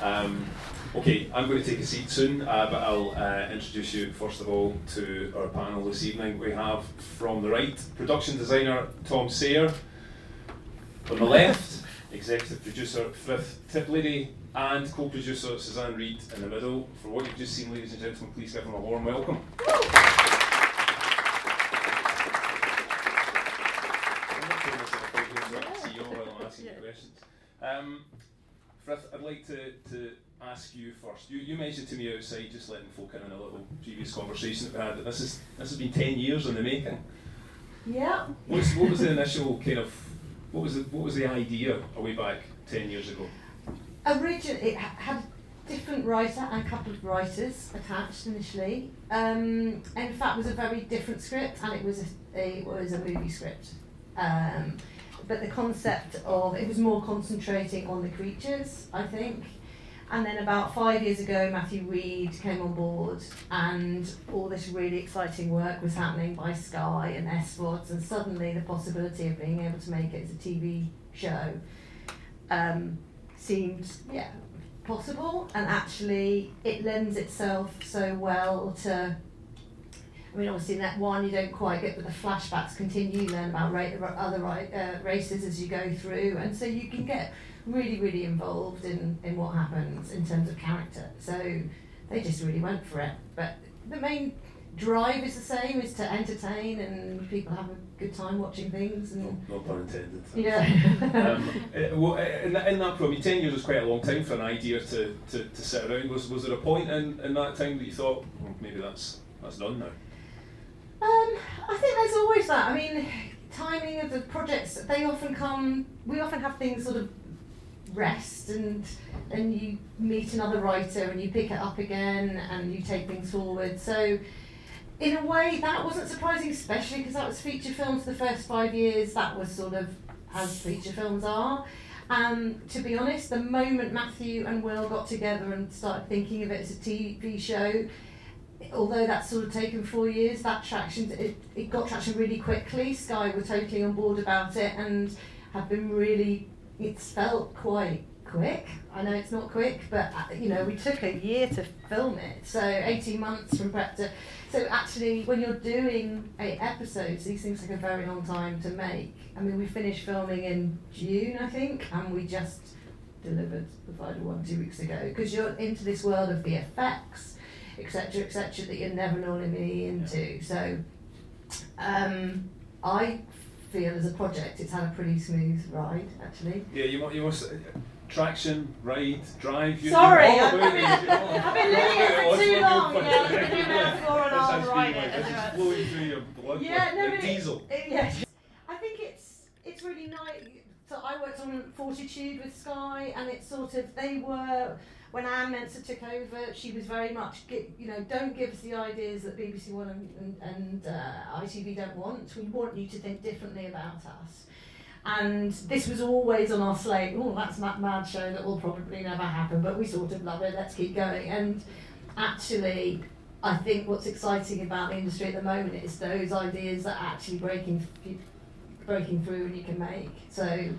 Um, okay, I'm going to take a seat soon, uh, but I'll uh, introduce you first of all to our panel this evening. We have from the right production designer Tom Sayer, on the left executive producer Frith Tiplady, and co producer Suzanne Reid in the middle. For what you've just seen, ladies and gentlemen, please give them a warm welcome. Um, I'd like to, to ask you first. You, you mentioned to me outside, just letting folk in on a little previous conversation that we had, that this, is, this has been 10 years in the making. Yeah. What's, what was the initial kind of, what was the, what was the idea a way back 10 years ago? Originally, it had a different writer and a couple of writers attached initially. Um, in fact, it was a very different script, and it was a, a it was a movie script. Um, but the concept of it was more concentrating on the creatures, I think. And then about five years ago, Matthew Read came on board, and all this really exciting work was happening by Sky and SVODs, and suddenly the possibility of being able to make it as a TV show um, seemed, yeah, possible. And actually, it lends itself so well to I mean, obviously in that one you don't quite get, but the flashbacks continue. You learn about ra- other uh, races as you go through, and so you can get really, really involved in, in what happens in terms of character. So they just really went for it. But the main drive is the same: is to entertain and people have a good time watching things. And no, no pun intended. Yeah. um, uh, well, uh, in, that, in that, I ten years is quite a long time for an idea to, to, to sit around. Was was there a point in, in that time that you thought well, maybe that's that's done now? Um, I think there's always that. I mean, timing of the projects, they often come, we often have things sort of rest and and you meet another writer and you pick it up again and you take things forward. So in a way that wasn't surprising, especially because that was feature films the first five years, that was sort of as feature films are. Um, to be honest, the moment Matthew and Will got together and started thinking of it as a TV show, although that's sort of taken four years, that traction it, it got traction really quickly. Sky were totally on board about it and have been really. It's felt quite quick. I know it's not quick, but uh, you know we took a year to film it, so eighteen months from prep to. So actually, when you're doing eight episodes, these things take a very long time to make. I mean, we finished filming in June, I think, and we just delivered the final one two weeks ago because you're into this world of VFX etc., etc., that you're never normally into. So um, I feel as a project, it's had a pretty smooth ride, actually. Yeah, you, want you must. Traction, ride, drive. You, Sorry, I've, been, I've been living it for too long. Yeah, I've been doing that for an hour ride it. It's flowing through your blood. Yeah, no, like diesel. It, yeah, I think it's it's really nice. So I worked on Fortitude with Sky, and it's sort of they were when Anne Mensah took over, she was very much, you know, don't give us the ideas that BBC One and, and, and uh, ITV don't want. We want you to think differently about us. And this was always on our slate. Oh, that's that mad show that will probably never happen, but we sort of love it. Let's keep going. And actually, I think what's exciting about the industry at the moment is those ideas that are actually breaking breaking through and you can make. So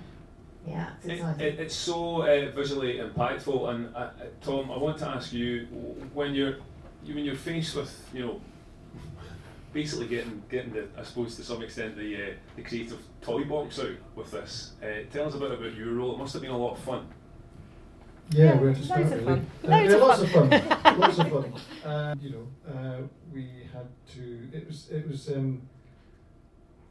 yeah, it's, it, it, it's so uh, visually impactful. And uh, uh, Tom, I want to ask you when you're you, when you're faced with you know basically getting getting the I suppose to some extent the uh, the creative toy box out with this. Uh, tell us a bit about your role. It must have been a lot of fun. Yeah, yeah where to start really? Uh, yeah, lots of fun. lots of fun. And you know, uh, we had to. It was it was um,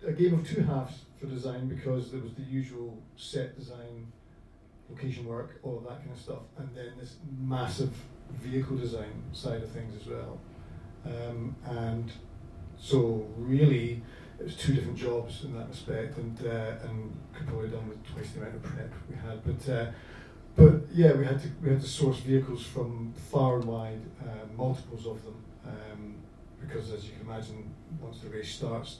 a game of two halves for design because there was the usual set design, location work, all of that kind of stuff, and then this massive vehicle design side of things as well. Um, and so really, it was two different jobs in that respect, and uh, and could probably done with twice the amount of prep we had. But uh, but yeah, we had to we had to source vehicles from far and wide, uh, multiples of them, um, because as you can imagine, once the race starts,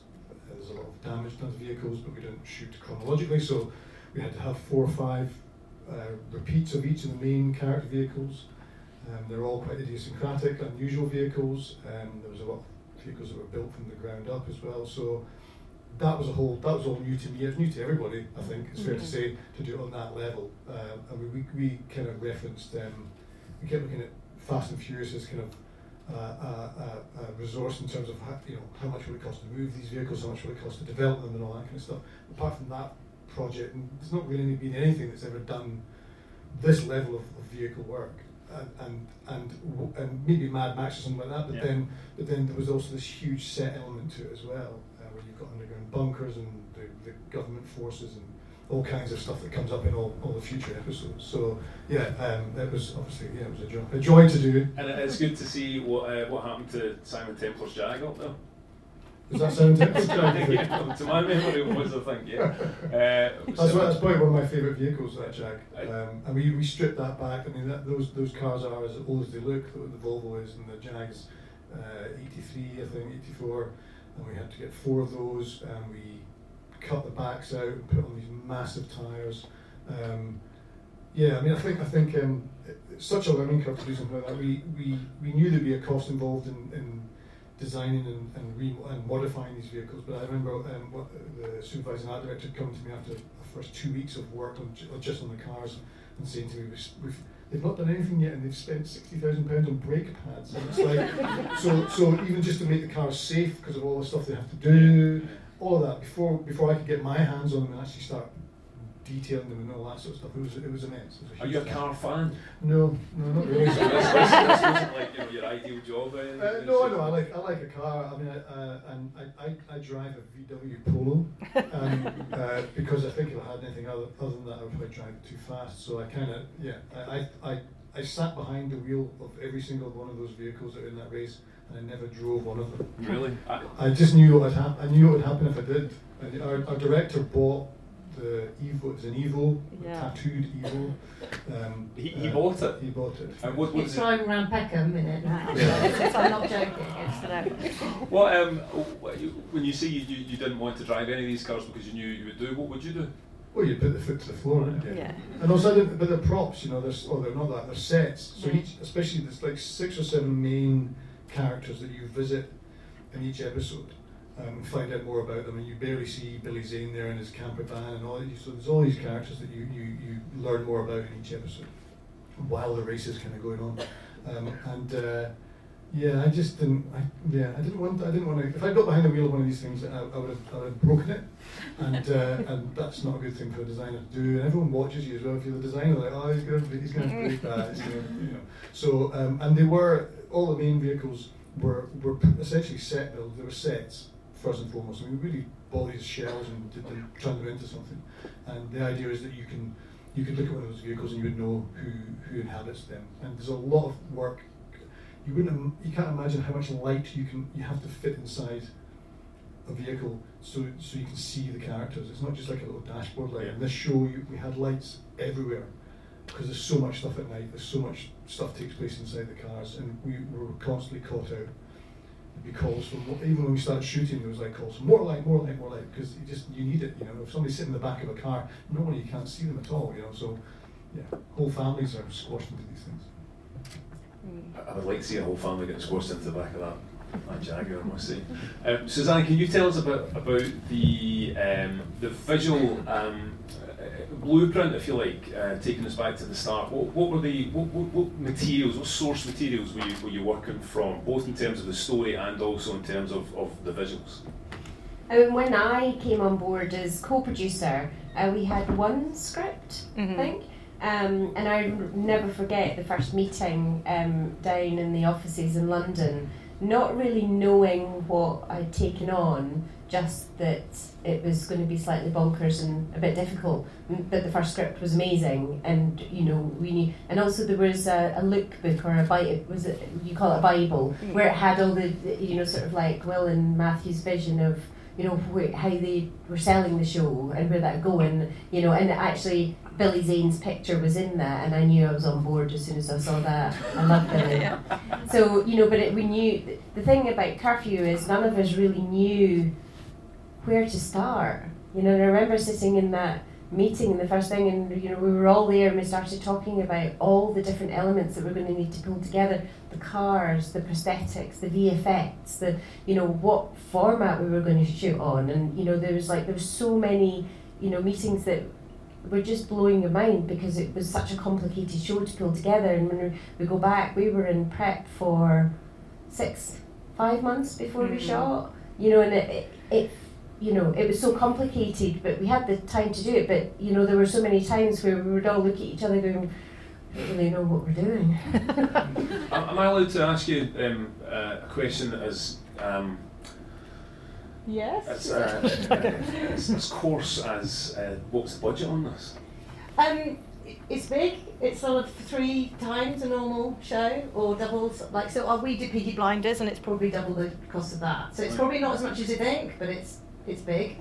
there's a lot of damage done to vehicles, but we didn't shoot chronologically, so we had to have four or five uh, repeats of each of the main character vehicles. Um, they're all quite idiosyncratic, unusual vehicles. Um, there was a lot of vehicles that were built from the ground up as well. So that was a whole that was all new to me. It's new to everybody. I think it's fair mm-hmm. to say to do it on that level. Uh, I mean, we, we kind of referenced um, we kept looking at Fast and Furious as kind of Uh, uh, uh, resource in terms of how, you know how much will it cost to move these vehicles, how much will it cost to develop them, and all that kind of stuff. Apart from that project, there's not really been anything that's ever done this level of, of vehicle work. And, and and and maybe Mad Max or something like that, but yeah. then but then there was also this huge set element to it as well, uh, where you've got underground bunkers and the, the government forces and all kinds of stuff that comes up in all, all the future episodes. So yeah, um, it was obviously yeah, it was a joy, a joy to do. And it's good to see what uh, what happened to Simon Templar's Jag up there. Does that sound Jag? yeah, to my memory, it was I think yeah. Uh, that's, what, that's probably one of my favourite vehicles, that Jag. Um, and we, we stripped that back. I mean, that, those those cars are as old as they look. The, the Volvo is, and the Jag's uh, 83, I think 84, and we had to get four of those, and we cut the backs out and put on these massive tyres. Um, yeah, I mean, I think I think um, it's such a learning curve to do something like that. We, we, we knew there'd be a cost involved in, in designing and and, re- and modifying these vehicles, but I remember um, what, the supervising art director coming to me after the first two weeks of work on just on the cars and saying to me, we've, they've not done anything yet and they've spent sixty thousand pounds on brake pads. And it's like so so even just to make the cars safe because of all the stuff they have to do all of that before before I could get my hands on them and actually start detailing them and all that sort of stuff. It was it was immense. It was Are you a car fan? No, no, not really. so this, this, this wasn't like you know your ideal job. Uh, no, no, I like I like a car. I mean, I, uh, and I, I, I drive a VW Polo um, uh, because I think if I had anything other, other than that, I would probably drive too fast. So I kind of yeah, I, I, I I sat behind the wheel of every single one of those vehicles that were in that race and I never drove one of them. Really? I just knew what would happen. I knew what would happen if I did. And our, our director bought the Evo. It was an Evo, yeah. tattooed Evo. Um, he, he uh, bought it. He bought it. And what, it's driving around Peckham in it. Yeah. I'm not joking. what um, when you say you, you, you didn't want to drive any of these cars because you knew you would do, what would you do? Well, you'd put the foot to the floor, right? Yeah. yeah. And also, but the props, you know, there's oh, they're not that, they're sets. So each, especially there's like six or seven main characters that you visit in each episode um, and find out more about them. And you barely see Billy Zane there in his camper van and all these. So there's all these characters that you, you, you learn more about in each episode while the race is kind of going on. Um, and uh, yeah, I just didn't. I, yeah, I didn't want. I didn't want to. If I got behind the wheel of one of these things, I, I would have. I would have broken it, and uh, and that's not a good thing for a designer to do. And everyone watches you as well. If you're the designer, like, oh, he's going to he's going to break that. you know. So um, and they were all the main vehicles were were essentially set. They were sets first and foremost. I mean, we really bought these shells and did them, turned them into something. And the idea is that you can you can look at one of those vehicles and you would know who who inhabits them. And there's a lot of work you wouldn't you can't imagine how much light you can you have to fit inside a vehicle so so you can see the characters. It's not just like a little dashboard light. In this show, you, we had lights everywhere because there's so much stuff at night. There's so much stuff takes place inside the cars, and we were constantly caught out. There'd be calls from even when we started shooting, there was like calls more light, more light, more light because you just you need it. You know, if somebody's sitting in the back of a car, normally you can't see them at all. You know, so yeah, whole families are squashed into these things. I would like to see a whole family getting squashed into the back of that, that Jaguar, I must say. Um, Suzanne, can you tell us about about the um, the visual um, blueprint, if you like, uh, taking us back to the start? What, what were the what, what, what, materials, what source materials were you were you working from, both in terms of the story and also in terms of, of the visuals? Um, when I came on board as co-producer, uh, we had one script, mm-hmm. I think. Um, and I never forget the first meeting um, down in the offices in London, not really knowing what I'd taken on, just that it was going to be slightly bonkers and a bit difficult. But the first script was amazing, and you know we knew. And also there was a, a lookbook or a Bible, was it you call it a Bible, mm. where it had all the you know sort of like Will and Matthew's vision of you know wh- how they were selling the show and where that going, you know, and actually Billy Zane's picture was in that, and I knew I was on board as soon as I saw that. I love Billy. So you know, but it, we knew the thing about curfew is none of us really knew where to start. You know, and I remember sitting in that meeting and the first thing and you know we were all there and we started talking about all the different elements that we're going to need to pull together the cars the prosthetics the VFX the you know what format we were going to shoot on and you know there was like there was so many you know meetings that were just blowing your mind because it was such a complicated show to pull together and when we go back we were in prep for six five months before mm-hmm. we shot you know and it, it, it you know, it was so complicated, but we had the time to do it. But you know, there were so many times where we would all look at each other going, "I don't really know what we're doing." Am I allowed to ask you um, uh, a question as? Um, yes. As, uh, as, as coarse as uh, what's the budget on this? Um, it's big. It's sort of three times a normal show, or doubles. Like so, uh, we did Peaky Blinders, and it's probably double the cost of that. So it's probably not as much as you think, but it's it's big.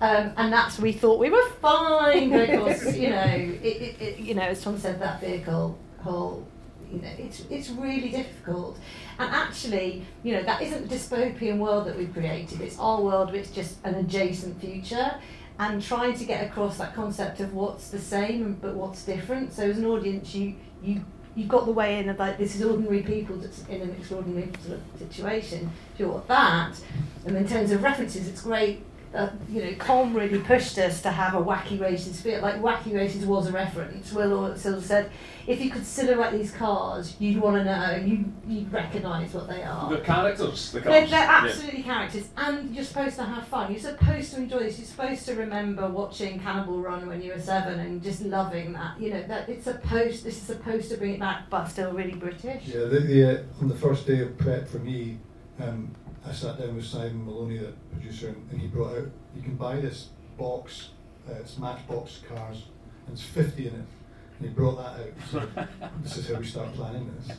Um, and that's we thought we were fine because you know it, it, it, you know as Tom said that vehicle whole you know it's it's really difficult. And actually you know that isn't the dystopian world that we've created. It's our world which is just an adjacent future. And trying to get across that concept of what's the same but what's different. So as an audience you you you got the way in of like this is ordinary people that's in an extraordinary sort of situation. If you want that, and in terms of references, it's great. Uh, you know, Colm really pushed us to have a wacky races feel. Like wacky races was a reference. Will sort of said, if you could silhouette these cars, you'd want to know, you you'd recognise what they are. The characters, the cars. They're, they're absolutely yeah. characters, and you're supposed to have fun. You're supposed to enjoy this. You're supposed to remember watching Cannonball Run when you were seven and just loving that. You know that it's supposed. This is supposed to bring it back, but still really British. Yeah, the, the uh, on the first day of prep for me. Um, I sat down with Simon Maloney, the producer, and, and he brought out, you can buy this box, uh, it's Matchbox cars, and it's 50 in it. And he brought that out. So this is how we start planning this.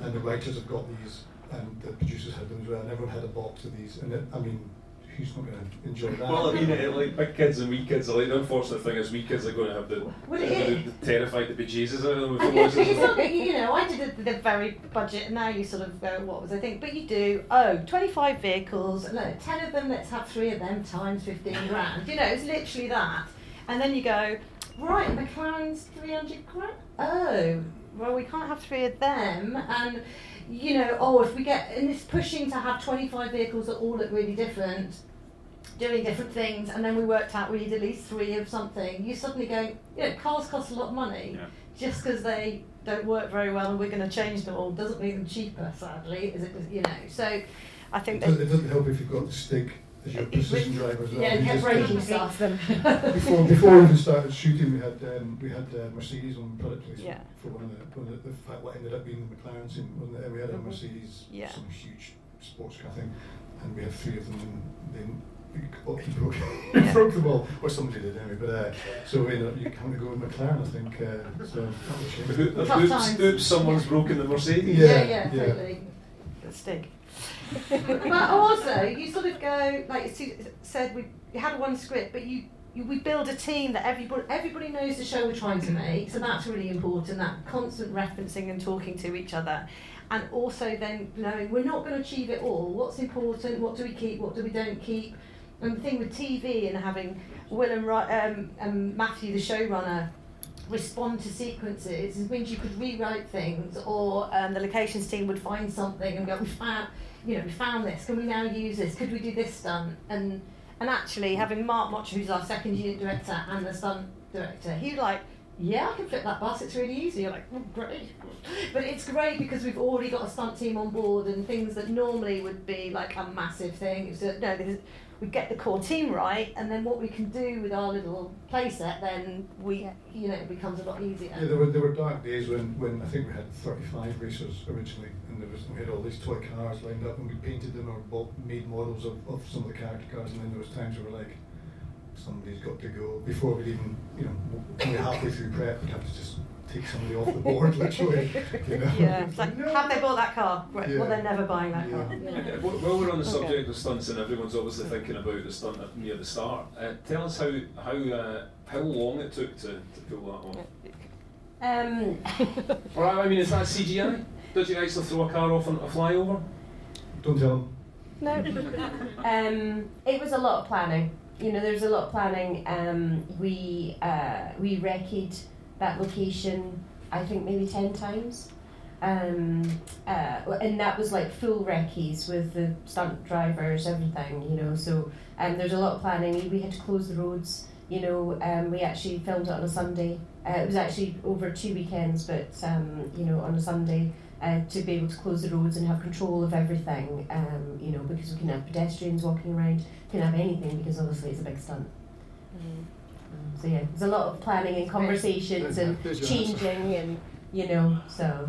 And the writers have got these, and the producers had them as well, and everyone had a box of these. And it, I mean, who's not going to enjoy that? Well, I mean, it, like big kids and wee kids. Like the unfortunate thing is, wee kids are going to have the, well, the, the, the terrified the bejesus out of them. With it's not, you know, I did the, the very budget, and now you sort of go, what was I think? But you do, oh, 25 vehicles, no, 10 of them, let's have three of them times 15 grand. You know, it's literally that. And then you go, right, McLaren's 300 grand. Oh, well, we can't have three of them. And you know, oh, if we get, and it's pushing to have 25 vehicles that all look really different, doing different things, and then we worked out we need at least three of something, you're suddenly going, you know, cars cost a lot of money. Yeah. Just because they don't work very well and we're going to change them all doesn't make them cheaper, sadly, is it, you know. So I think it, doesn't, it doesn't help if you've got the stick as your precision driver as well. Yeah, kept breaking stuff. before, before we even started shooting, we had um, we had uh, Mercedes on product placement yeah. for one of the, one of the, the fact what ended up being the McLaren scene. And we had a mm-hmm. Mercedes, yeah. some huge sports car thing, and we had three of them, and then oh, he broke, he yeah. broke them all, or somebody did anyway. But uh, so we ended up you having to go with McLaren, I think. Uh, so oops, oops, someone's broken the Mercedes. Yeah, yeah, yeah, totally. The stick but also, you sort of go like you said, we you had one script, but you, you we build a team that everybody everybody knows the show we're trying to make, so that's really important. That constant referencing and talking to each other, and also then knowing we're not going to achieve it all. What's important? What do we keep? What do we don't keep? And the thing with TV and having Will and um, um, Matthew, the showrunner, respond to sequences it means you could rewrite things or um, the locations team would find something and go we found you know, we found this, can we now use this? Could we do this stunt? And and actually having Mark Motch, who's our second unit director and the stunt director, he's like, yeah, I can flip that bus, it's really easy. You're like, oh, great. But it's great because we've already got a stunt team on board and things that normally would be like a massive thing. It's no, this is, we get the core team right, and then what we can do with our little playset, then we, you know, it becomes a lot easier. Yeah, there were, there were dark days when, when I think we had 35 racers originally, and there was, we had all these toy cars lined up, and we painted them or bought, made models of, of some of the character cars, and then there was times where we're like, somebody's got to go before we'd even, you know, only halfway through prep, we'd have to just take somebody off the board, literally. You know? Yeah, like, no. have they bought that car? Right. Yeah. Well, they're never buying that yeah. car. Yeah. While we're on the subject okay. of stunts, and everyone's obviously thinking about the stunt near the start, uh, tell us how how uh, how long it took to, to pull that off. Um. well, I mean, is that CGI? Did you actually throw a car off on a flyover? Don't tell them. No. um, it was a lot of planning you know, there's a lot of planning. Um, we uh, we recce'd that location, I think maybe ten times. Um, uh, and that was like full recce's with the stunt drivers, everything, you know. So um, there's a lot of planning. We had to close the roads. You know, um, we actually filmed it on a Sunday. Uh, it was actually over two weekends, but um, you know, on a Sunday uh, to be able to close the roads and have control of everything. Um, you know, because we can have pedestrians walking around, can have anything because obviously it's a big stunt. Mm. So yeah, there's a lot of planning and conversations and changing and you know so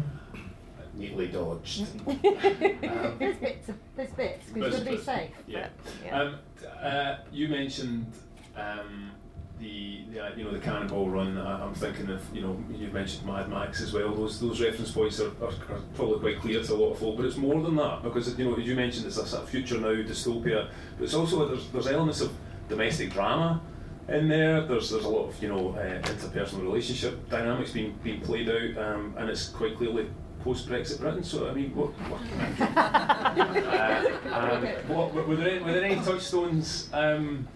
neatly dodged. um, there's bits, there's bits, because you've got to be safe. Yeah. yeah. Um, uh, you mentioned um, the, the uh, you know the Cannonball Run. I, am thinking of you know you've mentioned Mad Max as well. Those those reference points are, are, are, probably quite clear to a lot of folk, but it's more than that because you know as you mentioned it's a sort of future now dystopia, but it's also there's there's elements of domestic drama in there. There's there's a lot of you know uh, interpersonal relationship dynamics being being played out, um, and it's quite clearly post Brexit Britain. So I mean, what, what, uh, um, what were, there any, were there any touchstones? Um,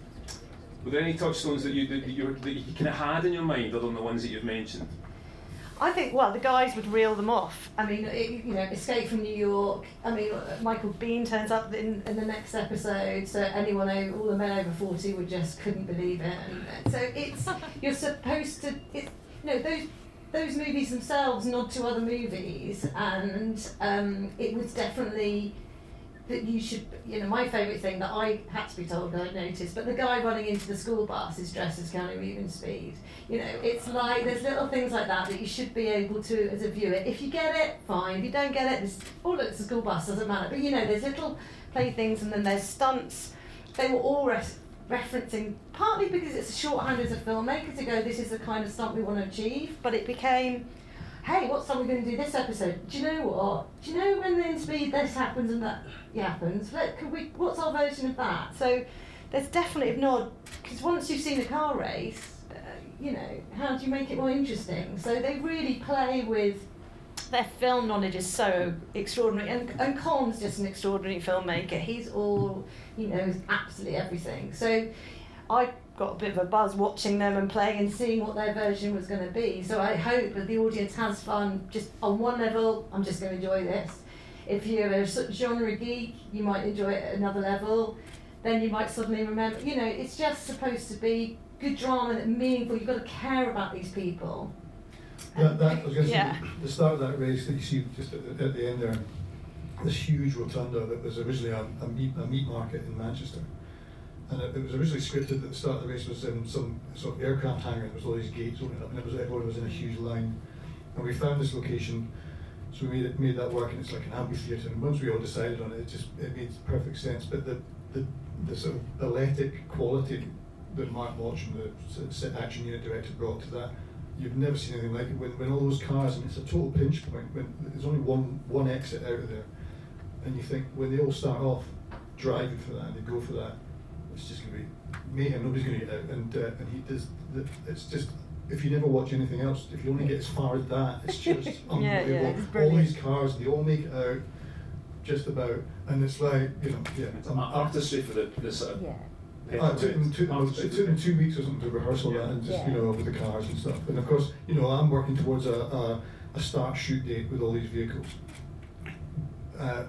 were there any touchstones that you that you, that you kind of had in your mind, other than the ones that you've mentioned? I think, well, the guys would reel them off. I mean, it, you know, Escape from New York. I mean, Michael Biehn turns up in, in the next episode, so anyone, over, all the men over 40 would just couldn't believe it. And so it's, you're supposed to, you know, those those movies themselves nod to other movies, and um, it was definitely that you should, you know, my favourite thing that I had to be told that I noticed, but the guy running into the school bus is dressed as Keanu Reeves speed. You know, it's like there's little things like that that you should be able to, as a viewer, if you get it, fine. If you don't get it, it's, oh look, it's a school bus, doesn't matter. But you know, there's little playthings and then there's stunts. They were all referencing, partly because it's a shorthand as a filmmaker to go, this is the kind of stunt we want to achieve, but it became hey, what's are we going to do this episode? Do you know what? Do you know when in speed this happens and that happens? Let, could we? What's our version of that? So there's definitely a nod because once you've seen a car race, uh, you know how do you make it more interesting? So they really play with. Their film knowledge is so extraordinary, and, and Colm's just an extraordinary filmmaker. He's all, he knows absolutely everything. So I got a bit of a buzz watching them and playing and seeing what their version was going to be. So I hope that the audience has fun. Just on one level, I'm just going to enjoy this. If you're a genre geek, you might enjoy it at another level. Then you might suddenly remember, you know, it's just supposed to be good drama that meaningful. You've got to care about these people. That, that I was yeah. say, the start of that race that you see just at the, at the end there, this huge rotunda that was originally a, a, meat, a meat market in Manchester and it, it, was originally scripted that the start of the race was in some sort of aircraft hangar. There was all these gates opening up, and it was everyone was in a huge line. And we found this location, so we made it, made that work, and it's like an amphitheatre. And once we all decided on it, it just it made perfect sense. But the the, the sort of athletic quality that Mark Watch and the action unit director brought to that, you've never seen anything like it. When, when all those cars, and it's a total pinch point. When there's only one one exit out of there, and you think when they all start off driving for that, and they go for that it's just going to be me, and Nobody's going to get out. And uh, and he does. The, it's just if you never watch anything else, if you only get as far as that, it's just unbelievable. yeah, it's all these cars, they all make it out just about, and it's like you know, yeah, it's um, artistry for the, the sort of. Yeah. Uh, it, took them two, it took them two weeks or something to rehearse all yeah. that and just, yeah. you know, with the cars and stuff. And of course, you know, I'm working towards a, a, a start shoot date with all these vehicles. Uh,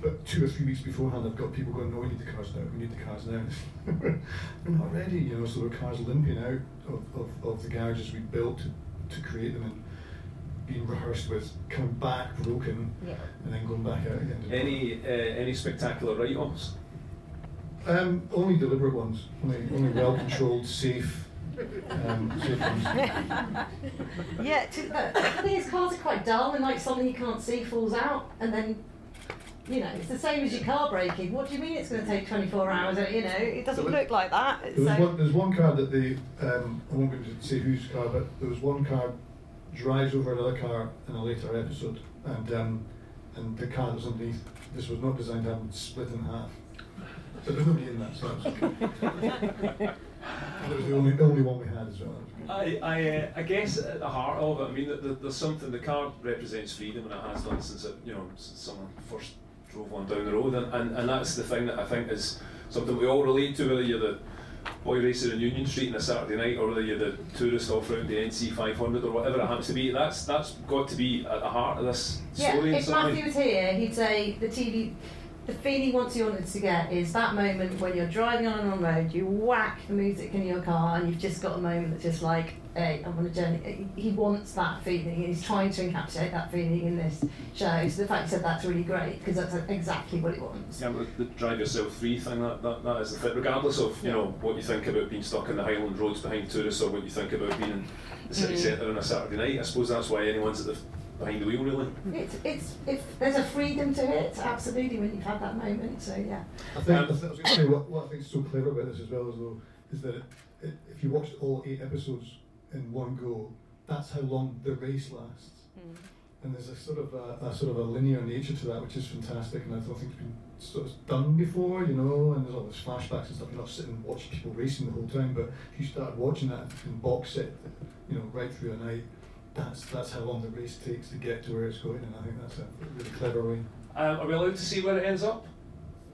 but two or three weeks beforehand, I've got people going, no, we need the cars now, we need the cars now. We're not ready, you know, so there are cars limping out of, of, of the garages we built to, to create them and being rehearsed with, coming back broken, yeah. and then going back out again. Any uh, any spectacular write-offs? Um, only deliberate ones, only, only well-controlled, safe um, yeah, to, but the thing is, cars are quite dull, and like something you can't see falls out, and then you know, it's the same as your car braking. What do you mean it's going to take 24 hours? You know, it doesn't so look like that. There was, one, there's one car that the, um, I won't go to say whose car, but there was one car drives over another car in a later episode, and um, and the car that's underneath, this was not designed to have split in half. But there's nobody in that, so that's okay. it was the only, only one we had as well. I, I, uh, I guess at the heart of it, I mean, the, the, there's something, the car represents freedom and it has done since, it, you know, since someone first drove one down the road, and, and, and that's the thing that I think is something we all relate to, whether you're the boy racer in Union Street on a Saturday night, or whether you're the tourist off round the NC 500 or whatever it happens to be, that's that's got to be at the heart of this story. Yeah, if Matthew was here, he'd say the TV the feeling he wants the audience to get is that moment when you're driving on a road, you whack the music in your car, and you've just got a moment that's just like, hey, I'm on a journey. He wants that feeling, and he's trying to encapsulate that feeling in this show. So the fact he said that's really great because that's exactly what he wants. Yeah, but the drive yourself free thing, that, that, that is the fit, regardless of you know what you think about being stuck in the Highland roads behind tourists or what you think about being in the city mm. centre on a Saturday night. I suppose that's why anyone's at the behind the wheel, really. It's, it's, if there's a freedom to it, absolutely, when you've had that moment, so yeah. I think, um, I, think, I say, what, what I think is so clever about this as well, as though, is that it, it, if you watched all eight episodes in one go, that's how long the race lasts. Mm. And there's a sort of a, a, sort of a linear nature to that, which is fantastic, and I don't think it's been sort of done before, you know. And there's all these flashbacks and stuff. You're not sitting and watching people racing the whole time, but if you start watching that in box set, you know, right through a night, that's that's how long the race takes to get to where it's going, and I think that's a really clever way. Um, are we allowed to see where it ends up?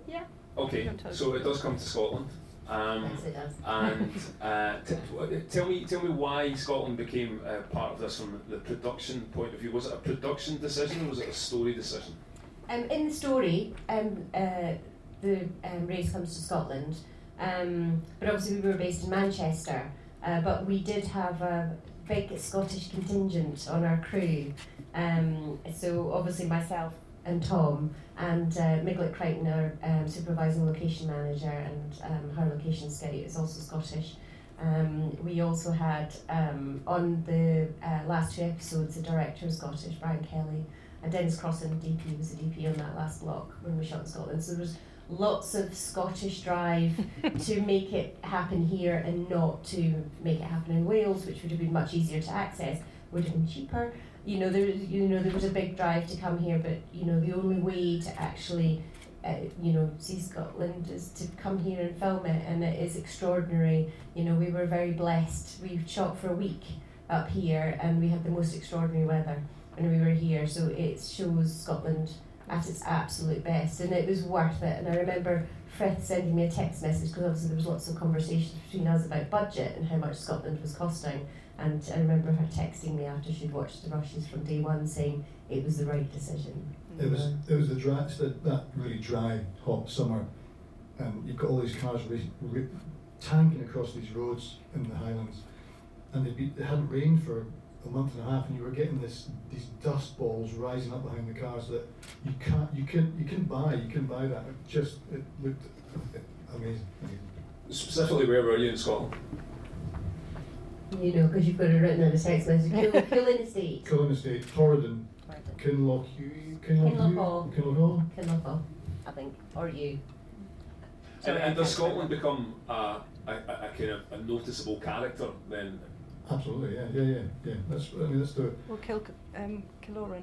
Yeah. Okay, so it does come to Scotland. Um, yes, it does. and uh, t- tell me, tell me why Scotland became uh, part of this from the production point of view. Was it a production decision or was it a story decision? Um, in the story, um, uh, the um, race comes to Scotland, um, but obviously we were based in Manchester. Uh, but we did have a big Scottish contingent on our crew. Um, so obviously myself and Tom and uh, Miglet Crichton, our um, supervising location manager, and um, her location scout is also Scottish. Um, we also had um, on the uh, last two episodes the director was Scottish, Brian Kelly, and Denis Crossan, DP, was the DP on that last block when we shot in Scotland. So there was lots of Scottish drive to make it happen here and not to make it happen in Wales, which would have been much easier to access, would have been cheaper. You know, there you know there was a big drive to come here, but you know the only way to actually uh, you know, see Scotland is to come here and film it, and it is extraordinary. You know, we were very blessed. We shot for a week up here, and we had the most extraordinary weather when we were here. So it shows Scotland at its absolute best, and it was worth it. And I remember Frith sending me a text message because obviously there was lots of conversations between us about budget and how much Scotland was costing. And I remember her texting me after she'd watched the rushes from day one, saying it was the right decision. It was mm-hmm. it was the dry that, that really dry hot summer, and you've got all these cars re- re- tanking across these roads in the Highlands, and they be it hadn't rained for a month and a half, and you were getting this these dust balls rising up behind the cars that you can't you can you can buy you can buy that. It just it looked amazing. Specifically, where were you in Scotland? You know, because you've got it written on the text message. Cullen Estate. Cullen Estate, Torridon, Kinloch, Kinloch Hall. Kinloch Hall. Kinloch Hall, I think, or you. and, and does Scotland become a, a, a, kind of a noticeable character then Absolutely, yeah, yeah, yeah, yeah. That's I mean that's the. Well, Kil um, Killorn.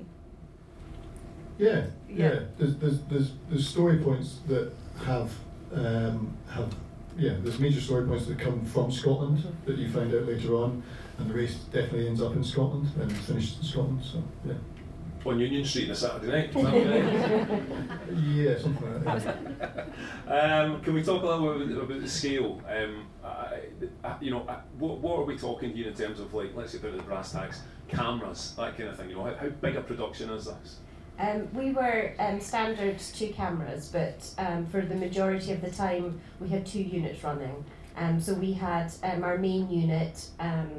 Yeah, yeah, yeah. There's, there's there's there's story points that have um, have yeah. There's major story points that come from Scotland that you find out later on, and the race definitely ends up in Scotland and finishes in Scotland. So yeah on Union Street on a Saturday night. yeah, something like that. um, can we talk a little bit about the scale? Um, you know, what, what are we talking here in terms of like, let's get down to the brass tacks, cameras, that kind of thing. You know, how, how big a production is this? Um, we were um, standard two cameras, but um, for the majority of the time we had two units running. Um, so we had um, our main unit, um,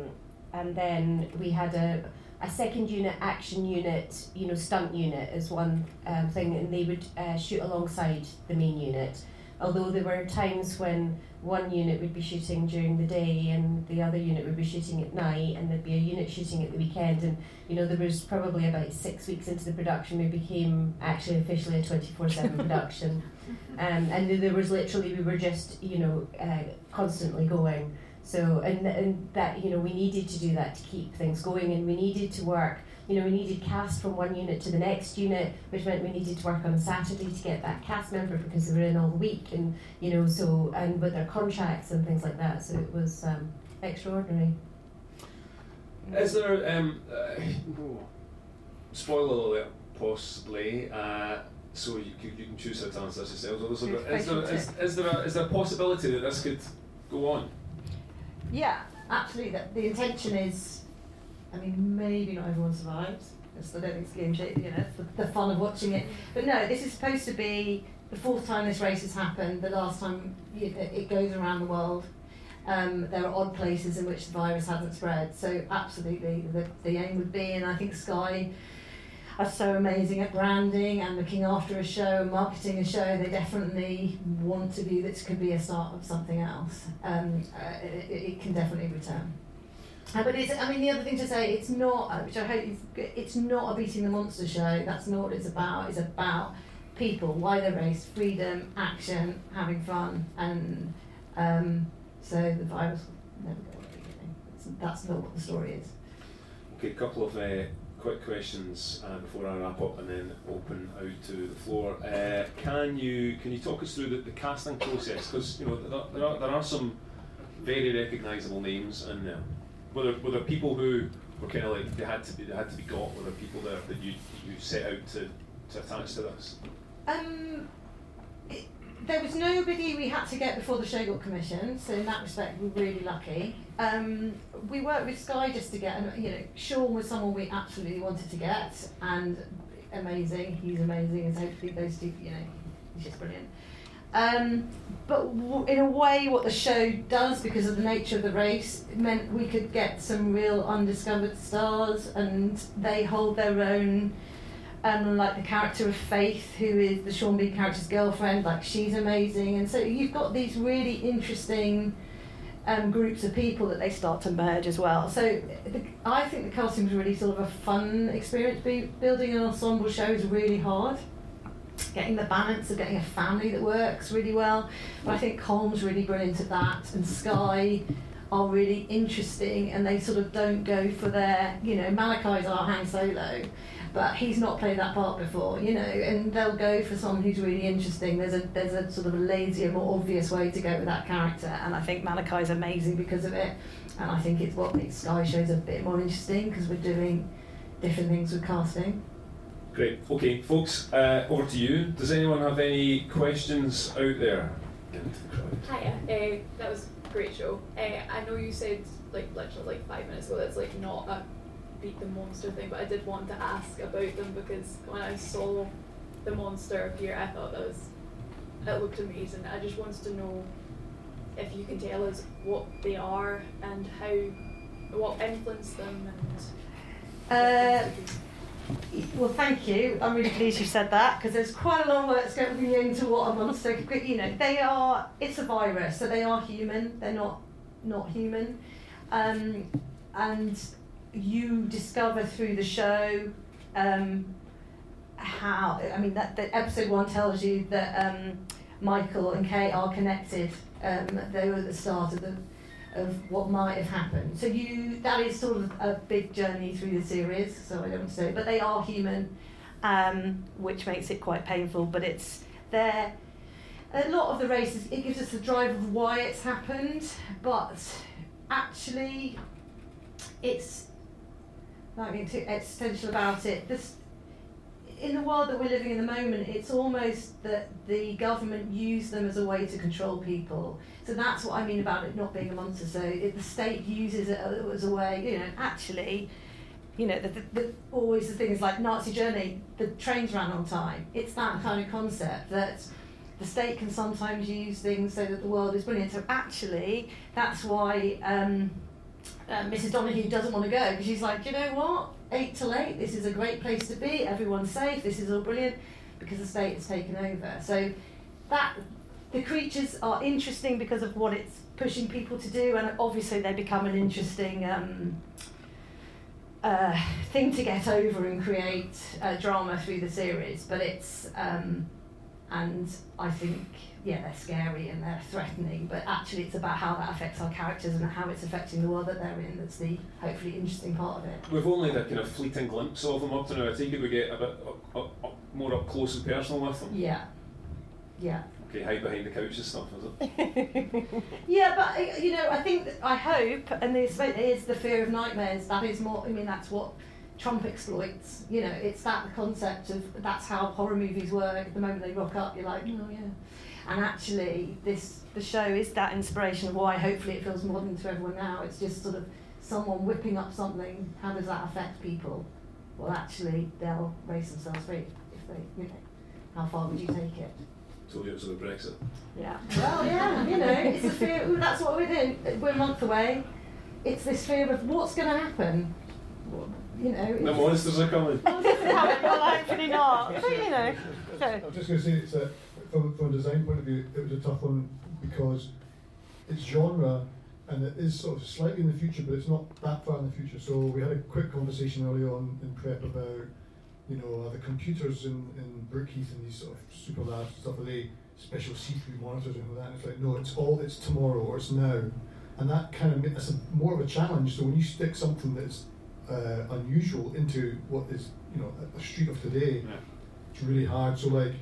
and then we had a a second unit, action unit, you know, stunt unit is one um, thing, and they would uh, shoot alongside the main unit. Although there were times when one unit would be shooting during the day and the other unit would be shooting at night, and there'd be a unit shooting at the weekend. And you know, there was probably about six weeks into the production, we became actually officially a 24 7 production. Um, and there was literally, we were just, you know, uh, constantly going. So, and, and that, you know, we needed to do that to keep things going and we needed to work, you know, we needed cast from one unit to the next unit, which meant we needed to work on Saturday to get that cast member because they were in all the week and, you know, so, and with their contracts and things like that. So it was um, extraordinary. Is there, um, uh, spoiler alert, possibly, uh, so you, you can choose how to answer this yourselves. Is there, is, there, is, is, there a, is there a possibility that this could go on? Yeah, absolutely. The, the intention is, I mean, maybe not everyone survives. I don't think it's game shape, you know, the, the fun of watching it. But no, this is supposed to be the fourth time this race has happened, the last time it goes around the world. Um, there are odd places in which the virus hasn't spread. So absolutely, the, the aim would be, and I think Sky are so amazing at branding and looking after a show marketing a show. They definitely want to be this could be a start of something else. Um, uh, it, it, can definitely return. Uh, but it's, I mean, the other thing to say, it's not, uh, which I hope you've, it's not a beating the monster show. That's not what it's about. It's about people, why they race, freedom, action, having fun, and um, so the virus will never go away. That's not what the story is. Okay, a couple of uh, quick questions uh, before I wrap up and then open out to the floor. Uh, can you can you talk us through the, the casting process? Because you know there, are, there are some very recognisable names, and were there, were there people who were kind of like they had to be they had to be got? Were there people there that you you set out to, to attach to this? Um, it, there was nobody we had to get before the show got commissioned, so in that respect, we're really lucky. Um, we worked with Sky just to get, you know, Sean was someone we absolutely wanted to get, and amazing, he's amazing, and hopefully those two, you know, he's just brilliant. Um, but w- in a way, what the show does, because of the nature of the race, meant we could get some real undiscovered stars, and they hold their own um, like the character of Faith, who is the Sean Bean character's girlfriend, like she's amazing, and so you've got these really interesting um, groups of people that they start to merge as well. So the, I think the casting was really sort of a fun experience. Building an ensemble show is really hard. Getting the balance of getting a family that works really well, but I think Colm's really brilliant at that, and Sky are really interesting, and they sort of don't go for their, you know, Malachi's our Han Solo but he's not played that part before, you know, and they'll go for someone who's really interesting. There's a there's a sort of a lazier, more obvious way to go with that character, and I think Malachi's amazing because of it, and I think it's what makes Sky shows a bit more interesting because we're doing different things with casting. Great. Okay, folks, uh, over to you. Does anyone have any questions out there? Hiya. Uh, that was a great show. Uh, I know you said like literally like five minutes ago that's like not a beat the monster thing, but I did want to ask about them because when I saw the monster appear, I thought that was it looked amazing. I just wanted to know if you can tell us what they are and how what influenced them and. Uh, well, thank you. I'm really pleased you said that because there's quite a long work going into what a monster. You know, they are. It's a virus, so they are human. They're not not human, um, and you discover through the show um, how I mean that, that episode one tells you that um, Michael and Kate are connected. Um, they were at the start of the of what might have happened. So you that is sort of a big journey through the series. So I don't want to say, but they are human, um, which makes it quite painful. But it's there. A lot of the races it gives us the drive of why it's happened, but actually, it's nothing too existential about it. This, in the world that we're living in the moment, it's almost that the government use them as a way to control people. So that's what I mean about it not being a monster. So if the state uses it as a way, you know, actually, you know, the, the, the, always the things like Nazi Germany, the trains ran on time. It's that kind of concept that the state can sometimes use things so that the world is brilliant. So actually, that's why. Um, Mrs. Um, Donahue doesn't want to go because she's like, you know what? Eight till eight, this is a great place to be. Everyone's safe. This is all brilliant because the state has taken over. So that the creatures are interesting because of what it's pushing people to do, and obviously they become an interesting um, uh, thing to get over and create uh, drama through the series. But it's um, and I think yeah, they're scary and they're threatening, but actually it's about how that affects our characters and how it's affecting the world that they're in that's the hopefully interesting part of it. We've only had a kind of fleeting glimpse of them up to now. I think it we get a bit up, up, up, more up close and personal with them. Yeah, yeah. Okay, hide behind the couch and stuff, is it? yeah, but uh, you know, I think I hope, and this is the fear of nightmares. That is more. I mean, that's what Trump exploits. You know, it's that concept of that's how horror movies work. The moment they rock up, you're like, oh yeah. And actually, this the show is that inspiration of why hopefully it feels modern to everyone now. It's just sort of someone whipping up something. How does that affect people? Well, actually, they'll raise themselves free if they, you know, how far would you take it? Told you it was Brexit. Yeah. Well, yeah, you know, it's a fear. That's what we're doing. We're a month away. It's this fear of what's going to happen. You know. The monsters are coming. well, hopefully not. But you know. So. I'm just going to say, it's a, from, from a design point of view, it was a tough one because it's genre and it is sort of slightly in the future, but it's not that far in the future. So we had a quick conversation early on in prep about you know, are the computers in, in Brookheath and these sort of super labs and stuff, are they special see-through monitors and all that? And it's like, no, it's all, it's tomorrow or it's now. And that kind of, it's a, more of a challenge. So when you stick something that's uh, unusual into what is, you know, a street of today, yeah. it's really hard. So like,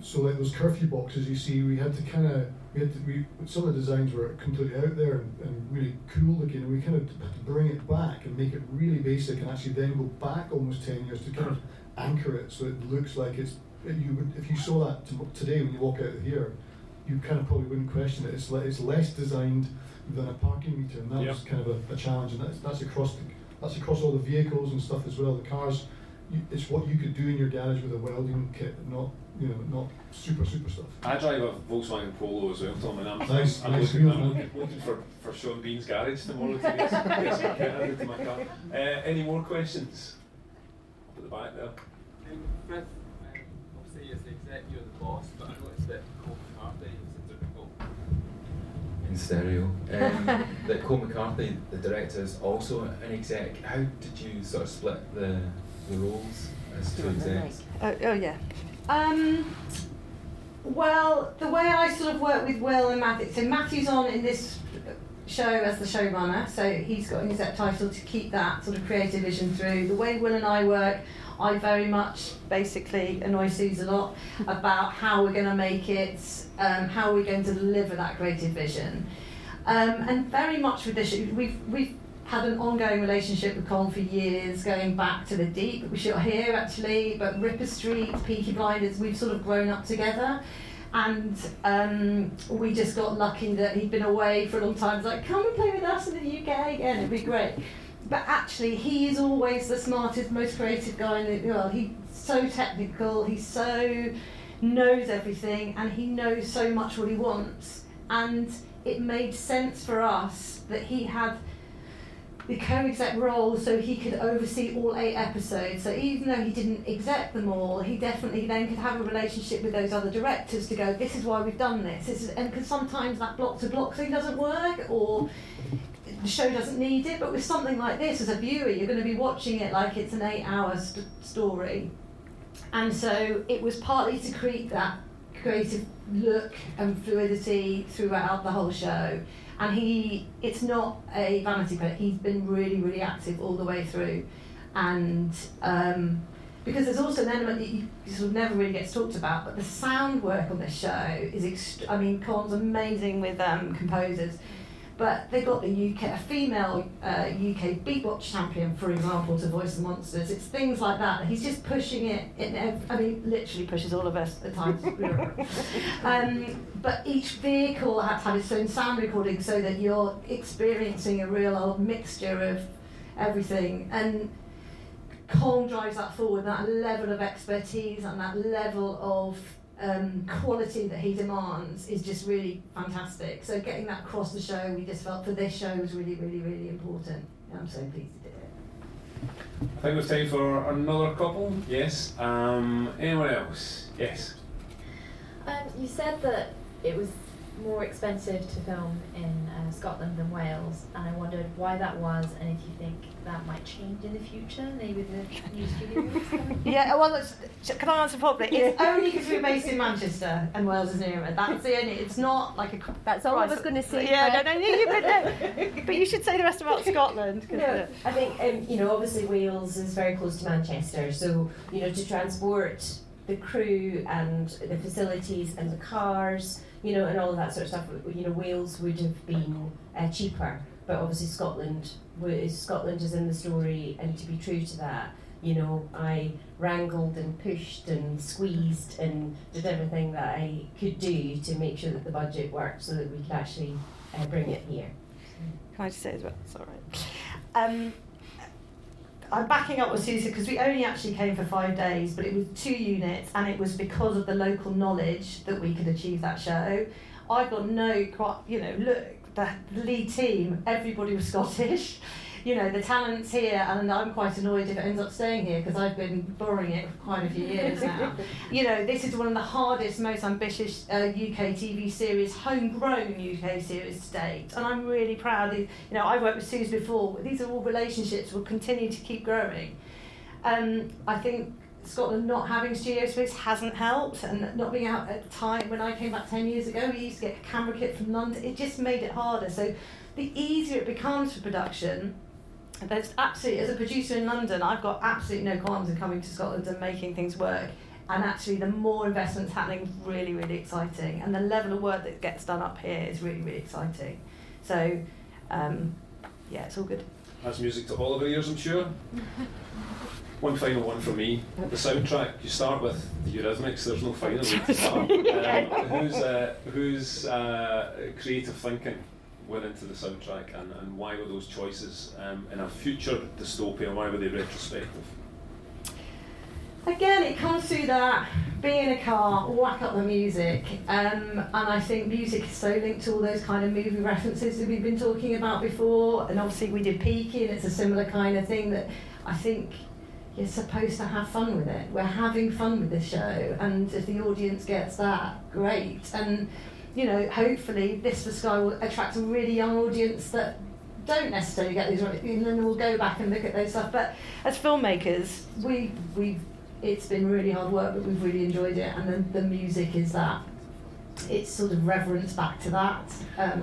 so like those curfew boxes you see, we had to kind of we had to, we some of the designs were completely out there and, and, really cool looking, and we kind of had to bring it back and make it really basic, and actually then go back almost ten years to kind of anchor it so it looks like it's you would if you saw that today when you walk out of here, you kind of probably wouldn't question it. It's le- it's less designed than a parking meter, and that yep. was kind of a, a challenge, and that's that's across the, that's across all the vehicles and stuff as well. The cars, you, it's what you could do in your garage with a welding kit, not you know, not super, super stuff. I drive a Volkswagen Polo as well, Tom, and I'm, nice, I'm, nice looking, I'm looking, looking, for, for Sean Bean's garage tomorrow to get some, get some kit added to my car. Uh, any more questions? Up at the back there. Um, um, obviously as the exec, you're the boss, but I noticed that Colm McCarthy was a difficult in stereo. Um, that Colm McCarthy, the director, is also an exec. How did you sort of split the, the roles as two execs? Oh, oh yeah. Um, well, the way I sort of work with Will and Matthew, so Matthew's on in this show as the showrunner, so he's got an exec title to keep that sort of creative vision through. The way Will and I work, I very much basically annoy Suze a lot about how we're going to make it, um, how we're going to deliver that creative vision. Um, and very much with this, we've, we've had an ongoing relationship with Colm for years, going back to the deep. We shot here actually, but Ripper Street, Peaky Blinders, we've sort of grown up together. And um, we just got lucky that he'd been away for a long time. He's like, come and play with us in the UK again, it'd be great. But actually, he is always the smartest, most creative guy in the world. He's so technical, he so knows everything, and he knows so much what he wants. And it made sense for us that he had the co-exec role so he could oversee all eight episodes. So even though he didn't exec them all, he definitely then could have a relationship with those other directors to go, this is why we've done this. this is, and because sometimes that block to block thing doesn't work or the show doesn't need it. But with something like this, as a viewer, you're going to be watching it like it's an eight-hour st- story. And so it was partly to create that creative look and fluidity throughout the whole show and he it's not a vanity project. He's been really really active all the way through, and um, because there's also an element that you sort of never really gets talked about, but the sound work on this show is ext- I mean, Colm's amazing with um, composers but they got the UK, a female uh, UK beatbox champion, for example, to voice the monsters. It's things like that. He's just pushing it. In ev- I mean, literally pushes all of us at times. um, but each vehicle had to have its own sound recording, so that you're experiencing a real old mixture of everything. And Colm drives that forward. That level of expertise and that level of um, quality that he demands is just really fantastic. So getting that across the show, we just felt for this show was really, really, really important. I'm so pleased to do it. I think it's time for another couple. Yes. Um, anyone else? Yes. Um, you said that it was more expensive to film in uh, Scotland than Wales, and I wondered why that was, and if you think that might change in the future, maybe the new studios. yeah, well, can I answer properly? It's only because we're based in Manchester and Wales is nearer. That's the only. It's not like a. That's all I was going to say. Yeah, no, no, you, but, no, but you should say the rest about Scotland. No, I think um, you know. Obviously, Wales is very close to Manchester, so you know to transport the crew and the facilities and the cars you know, and all of that sort of stuff. You know, Wales would have been uh, cheaper. but obviously Scotland, Scotland is in the story, and to be true to that, you know, I wrangled and pushed and squeezed and did everything that I could do to make sure that the budget worked so that we could actually uh, bring it here. Can I just say as well? It's all right. Um, I'm backing up with Susan because we only actually came for five days, but it was two units, and it was because of the local knowledge that we could achieve that show. I got no, quite, you know, look, the lead team, everybody was Scottish you know, the talent's here, and I'm quite annoyed if it ends up staying here because I've been borrowing it for quite a few years now. you know, this is one of the hardest, most ambitious uh, UK TV series, homegrown UK series to date, and I'm really proud. you know, I've worked with Suze before. These are all relationships will continue to keep growing. Um, I think Scotland not having studio space hasn't helped, and not being out at the time when I came back 10 years ago, we used to get a camera kit from London, it just made it harder. So the easier it becomes for production, there's absolutely, as a producer in London, I've got absolutely no qualms in coming to Scotland and making things work. And actually, the more investments happening, really, really exciting. And the level of work that gets done up here is really, really exciting. So, um, yeah, it's all good. That's music to all of our ears, I'm sure. one final one for me. The soundtrack, you start with the Eurythmics, there's no final way to start. Um, who's uh, who's uh, creative thinking went into the soundtrack and, and why were those choices um, in a future dystopia? Why were they retrospective? Again, it comes through that be in a car, whack up the music, um, and I think music is so linked to all those kind of movie references that we've been talking about before. And obviously, we did Peaky, and it's a similar kind of thing that I think you're supposed to have fun with it. We're having fun with the show, and if the audience gets that, great. And you know, hopefully this for Sky will attract a really young audience that don't necessarily get these right, and then we'll go back and look at those stuff. But as filmmakers, we we it's been really hard work, but we've really enjoyed it, and then the music is that it's sort of reverence back to that. Um,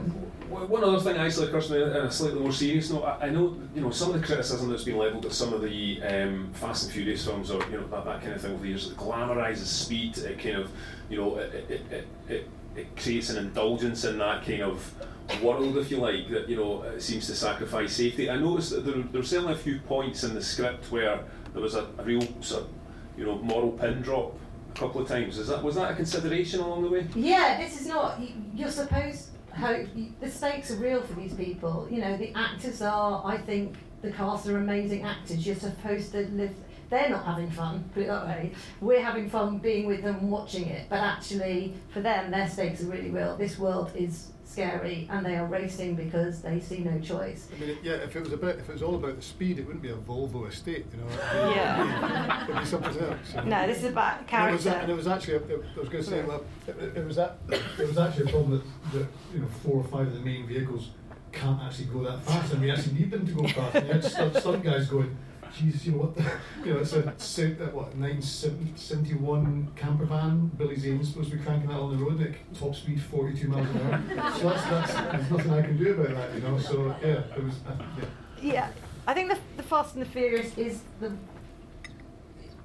one other thing, actually, me in a slightly more serious note. I, I know, you know, some of the criticism that's been levelled at some of the um, Fast and Furious films, or you know, that, that kind of thing over the years, it glamorises speed. It kind of, you know, it, it, it, it it creates an indulgence in that kind of world, if you like, that you know it seems to sacrifice safety. I noticed that there, there were certainly a few points in the script where there was a, a real sort of, you know moral pin drop a couple of times. Is that was that a consideration along the way? Yeah, this is not. You're supposed hope the stakes are real for these people. You know, the actors are. I think the cast are amazing actors. You're supposed to live they're not having fun, put it that way. We're having fun being with them, watching it, but actually, for them, their stakes are really real. This world is scary, and they are racing because they see no choice. I mean, yeah, if it was about, if it was all about the speed, it wouldn't be a Volvo estate, you know. yeah. It'd be something else. You know? No, this is about character. And it was, and it was actually, it, I was going to say, well, it, it was that, it was actually a problem that, that you know four or five of the main vehicles can't actually go that fast, and we actually need them to go fast. And you had some, some guys going Jesus, you know what? The, you know, it's a what 1971 camper van. Billy Zane's supposed to be cranking that on the road, at top speed 42 miles an hour. so that's, that's there's nothing I can do about that, you know. So yeah, it was. Uh, yeah. yeah, I think the the Fast and the Furious is the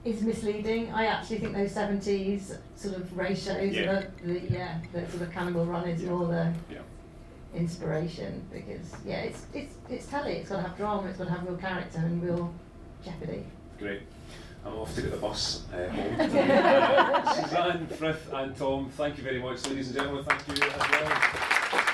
is misleading. I actually think those 70s sort of ratios, yeah, the, the, yeah, the sort of Cannonball Run is yeah. more the. Yeah inspiration because yeah it's it's it's telly it's got to have drama it's got to have real character and real Jeopardy. Great. I'm off to get the bus uh, home. Suzanne, Frith, and Tom, thank you very much, ladies and gentlemen. Thank you as well.